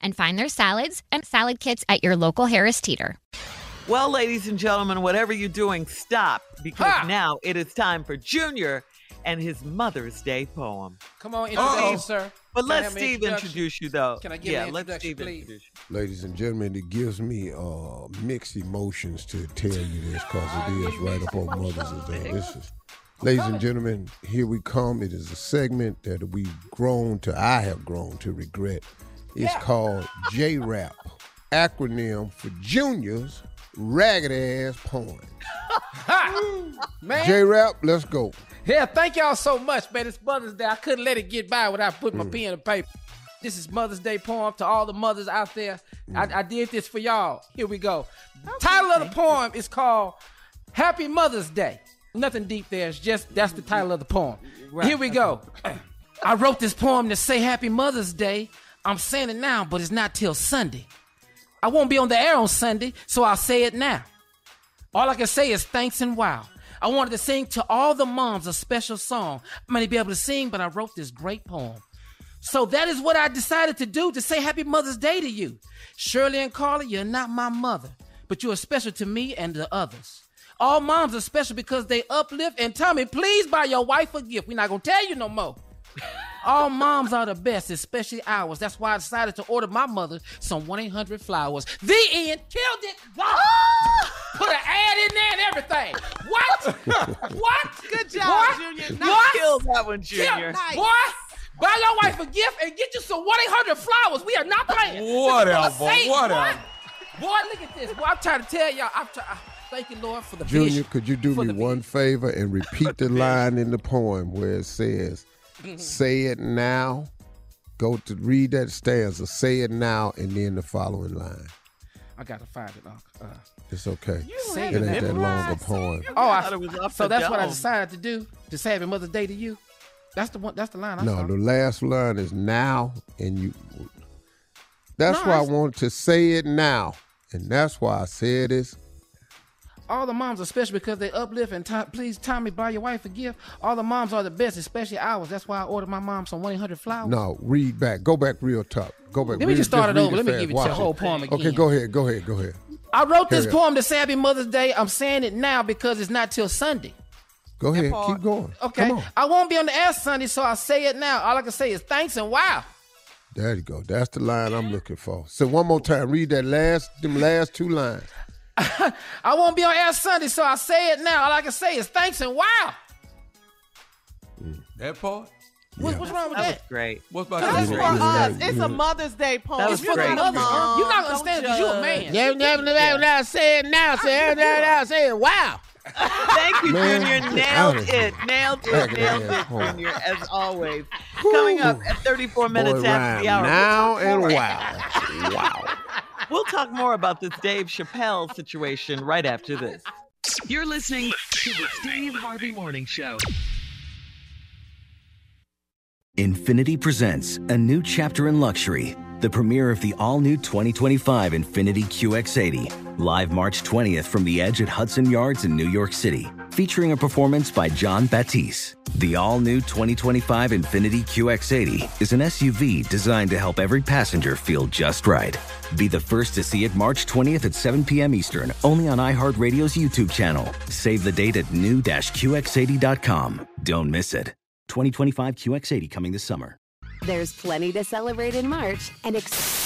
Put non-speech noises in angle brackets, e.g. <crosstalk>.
and find their salads and salad kits at your local Harris Teeter. Well, ladies and gentlemen, whatever you're doing, stop because Ha! now it is time for Junior and his Mother's Day poem. Come on, Uh-oh. introduce, sir. But Can let have Steve introduce you, though. Can I get yeah, an let introduction, Steve please? introduce you. Ladies and gentlemen, it gives me uh, mixed emotions to tell you this because it is right up on Mother's Day. This is, ladies and gentlemen, here we come. It is a segment that we've grown to, I have grown to regret. It's called J-Rap, acronym for Junior's Ragged Ass Poem. Man, J-Rap, let's go. yeah, thank y'all so much, man. It's Mother's Day. I couldn't let it get by without putting Mm. my pen and paper. This is Mother's Day poem to all the mothers out there. Mm. I, I did this for y'all. Here we go. Title of the poem is called Happy Mother's Day. Nothing deep there. It's just that's the title of the poem. Here we go. <clears throat> I wrote this poem to say Happy Mother's Day. I'm saying it now, but it's not till Sunday. I won't be on the air on Sunday, so I'll say it now. All I can say is thanks and wow. I wanted to sing to all the moms a special song. I might be able to sing, but I wrote this great poem. So that is what I decided to do to say Happy Mother's Day to you. Shirley and Carly, you're not my mother, but you are special to me and the others. All moms are special because they uplift. And Tommy, please buy your wife a gift. We're not gonna tell you no more. <laughs> All moms are the best, especially ours. That's why I decided to order my mother some 1 800 flowers. The end. Killed it. Ah! Put an ad in there and everything. What? <laughs> what? Good job, What? Junior. What? Not killed that one, Kill- Junior. Boy, buy your wife a gift and get you some 1 800 flowers. We are not playing. Whatever, Say whatever. What? Boy, look at this. Boy, I'm trying to tell y'all. I'm try- I- Thank you, Lord, for the Junior, vision. could you do For me the one favor and repeat the <laughs> line in the poem where it says, say it now? Go to read that stanza, say it now, and then the following line. I gotta find it, Uncle. Uh, It's okay. say It it ain't that long a poem. Oh, I I, thought it so the that's what I decided to do to say Happy Mother's Day to you. That's the one. That's the line. I No, saw. the last line is now, and you. That's No, why I it's- want to say it now, and that's why I said this. All the moms are special because they uplift and t- please Tommy buy your wife a gift. All the moms are the best, especially ours. That's why I ordered my mom some one eight hundred flowers. No, read back. Go back real tough. Go back. Let me read- just start it read over. Let me give you the whole poem again. Okay, go ahead. Go ahead. Go ahead. I wrote this Carry on. poem to say Happy Mother's Day. I'm saying it now because it's not till Sunday. Go ahead. Keep going. Okay. Come on. I won't be on the air Sunday, so I say it now. All I can say is thanks and wow. There you go. That's the line I'm looking for. So one more time. Read that last them last two lines. <laughs> I won't be on air Sunday, so I say it now. All I can say is thanks and wow. That part? What, What's wrong with That that? was great. What's about That's for us. It's a Mother's Day poem. That was It's for great. the Mother's mom. You're not gonna Don't understand because you a judge. man. Yeah, yeah, yeah, say it now. Say it now. Say it. Wow. Thank you, Man, Junior. get Nailed it. Nailed it. Nailed it. Junior, as always. Coming up at 34 minutes Boy, after the hour. now and wow. wow. We'll talk more about this Dave Chappelle situation right after this. You're listening to the Steve Harvey Morning Show. Infiniti presents a new chapter in luxury, the premiere of the all new 2025 Infiniti QX80, live March 20th from the edge at Hudson Yards in New York City, featuring a performance by Jon Batiste. The all new 2025 Infiniti QX80 is an SUV designed to help every passenger feel just right. Be the first to see it March 20th at 7 p.m. Eastern, only on iHeartRadio's YouTube channel. Save the date at new-QX80.com. Don't miss it. 2025 QX80 coming this summer. There's plenty to celebrate in March and ex-